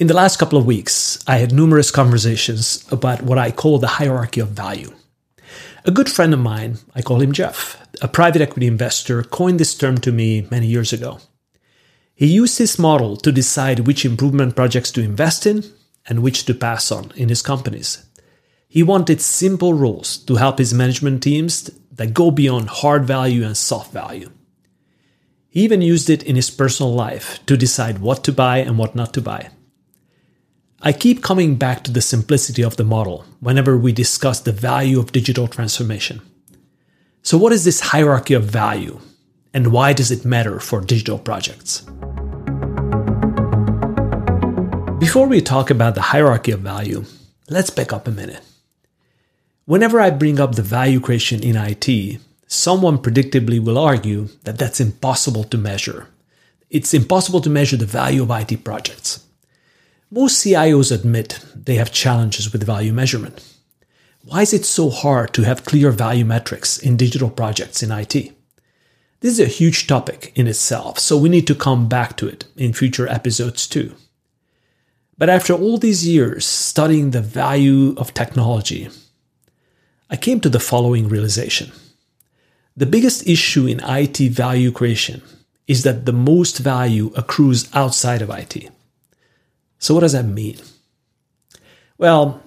In the last couple of weeks, I had numerous conversations about what I call the hierarchy of value. A good friend of mine, I call him Jeff, a private equity investor, coined this term to me many years ago. He used this model to decide which improvement projects to invest in and which to pass on in his companies. He wanted simple rules to help his management teams that go beyond hard value and soft value. He even used it in his personal life to decide what to buy and what not to buy. I keep coming back to the simplicity of the model whenever we discuss the value of digital transformation. So, what is this hierarchy of value, and why does it matter for digital projects? Before we talk about the hierarchy of value, let's back up a minute. Whenever I bring up the value creation in IT, someone predictably will argue that that's impossible to measure. It's impossible to measure the value of IT projects. Most CIOs admit they have challenges with value measurement. Why is it so hard to have clear value metrics in digital projects in IT? This is a huge topic in itself, so we need to come back to it in future episodes too. But after all these years studying the value of technology, I came to the following realization. The biggest issue in IT value creation is that the most value accrues outside of IT. So, what does that mean? Well,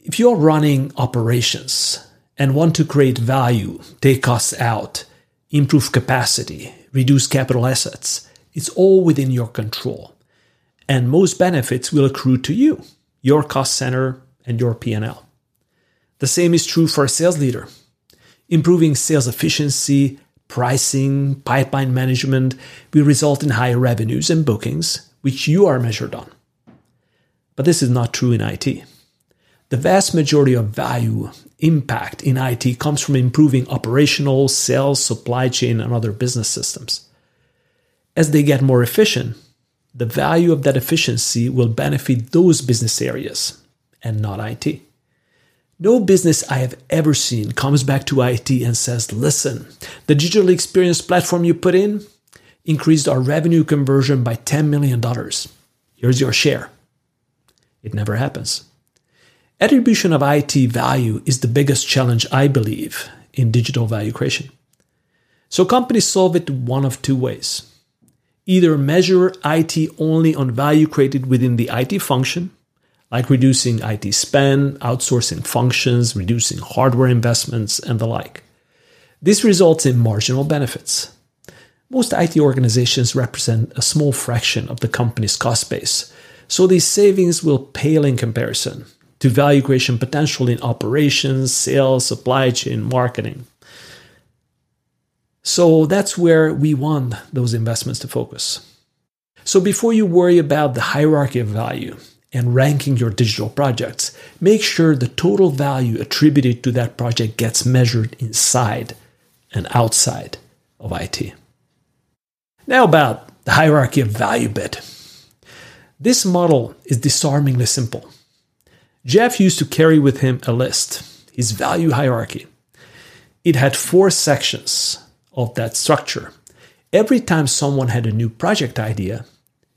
if you're running operations and want to create value, take costs out, improve capacity, reduce capital assets, it's all within your control. And most benefits will accrue to you, your cost center, and your P&L. The same is true for a sales leader. Improving sales efficiency, pricing, pipeline management will result in higher revenues and bookings, which you are measured on. But this is not true in IT. The vast majority of value impact in IT comes from improving operational, sales, supply chain, and other business systems. As they get more efficient, the value of that efficiency will benefit those business areas and not IT. No business I have ever seen comes back to IT and says, listen, the digital experience platform you put in increased our revenue conversion by $10 million. Here's your share. It never happens. Attribution of IT value is the biggest challenge, I believe, in digital value creation. So companies solve it one of two ways. Either measure IT only on value created within the IT function, like reducing IT spend, outsourcing functions, reducing hardware investments, and the like. This results in marginal benefits. Most IT organizations represent a small fraction of the company's cost base, so these savings will pale in comparison to value creation potential in operations, sales, supply chain, marketing. So that's where we want those investments to focus. So before you worry about the hierarchy of value and ranking your digital projects, make sure the total value attributed to that project gets measured inside and outside of IT. Now, about the hierarchy of value bit. This model is disarmingly simple. Jeff used to carry with him a list, his value hierarchy. It had four sections of that structure. Every time someone had a new project idea,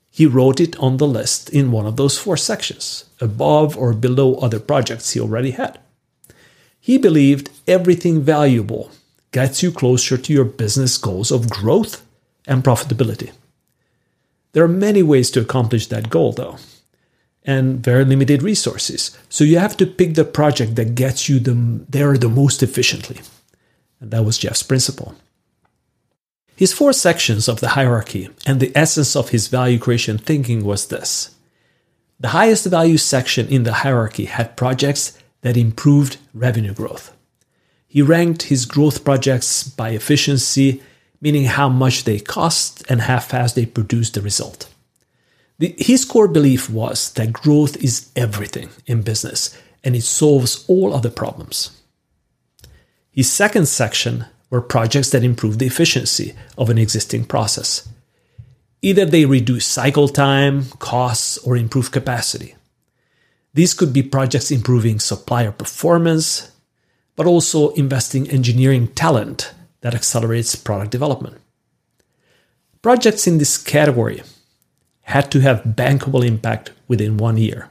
he wrote it on the list in one of those four sections, above or below other projects he already had. He believed everything valuable gets you closer to your business goals of growth and profitability. There are many ways to accomplish that goal, though, and very limited resources. So you have to pick the project that gets you the, there the most efficiently. And that was Jeff's principle. His four sections of the hierarchy and the essence of his value creation thinking was this. The highest value section in the hierarchy had projects that improved revenue growth. He ranked his growth projects by efficiency meaning how much they cost and how fast they produce the result. The, his core belief was that growth is everything in business and it solves all other problems. His second section were projects that improve the efficiency of an existing process. Either they reduce cycle time, costs, or improve capacity. These could be projects improving supplier performance, but also investing engineering talent that accelerates product development. Projects in this category had to have bankable impact within one year.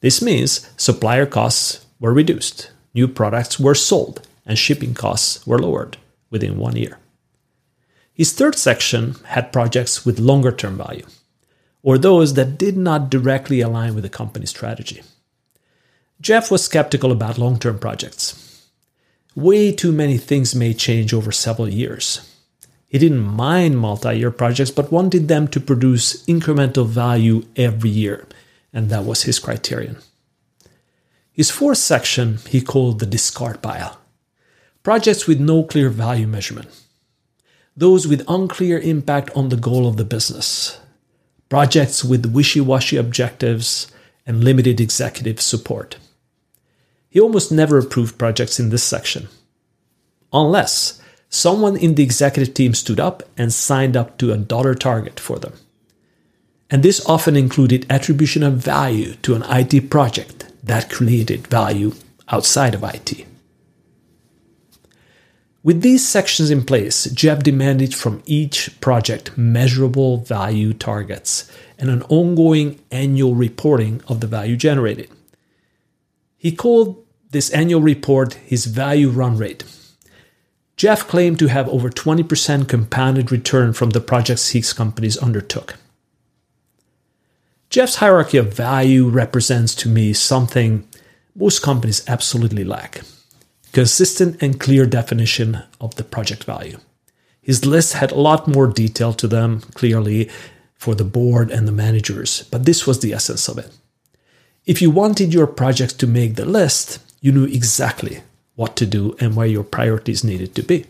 This means supplier costs were reduced, new products were sold, and shipping costs were lowered within one year. His third section had projects with longer term value, or those that did not directly align with the company's strategy. Jeff was skeptical about long term projects. Way too many things may change over several years. He didn't mind multi year projects, but wanted them to produce incremental value every year, and that was his criterion. His fourth section he called the discard pile projects with no clear value measurement, those with unclear impact on the goal of the business, projects with wishy washy objectives and limited executive support. He almost never approved projects in this section, unless someone in the executive team stood up and signed up to a dollar target for them. And this often included attribution of value to an IT project that created value outside of IT. With these sections in place, Jeff demanded from each project measurable value targets and an ongoing annual reporting of the value generated. He called this annual report his value run rate Jeff claimed to have over 20% compounded return from the projects his companies undertook. Jeff's hierarchy of value represents to me something most companies absolutely lack consistent and clear definition of the project value. His list had a lot more detail to them, clearly, for the board and the managers, but this was the essence of it. If you wanted your projects to make the list, you knew exactly what to do and where your priorities needed to be.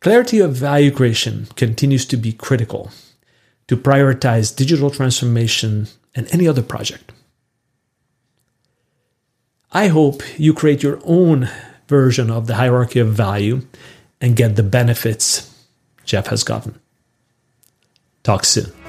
Clarity of value creation continues to be critical to prioritize digital transformation and any other project. I hope you create your own version of the hierarchy of value and get the benefits Jeff has gotten. Talk soon.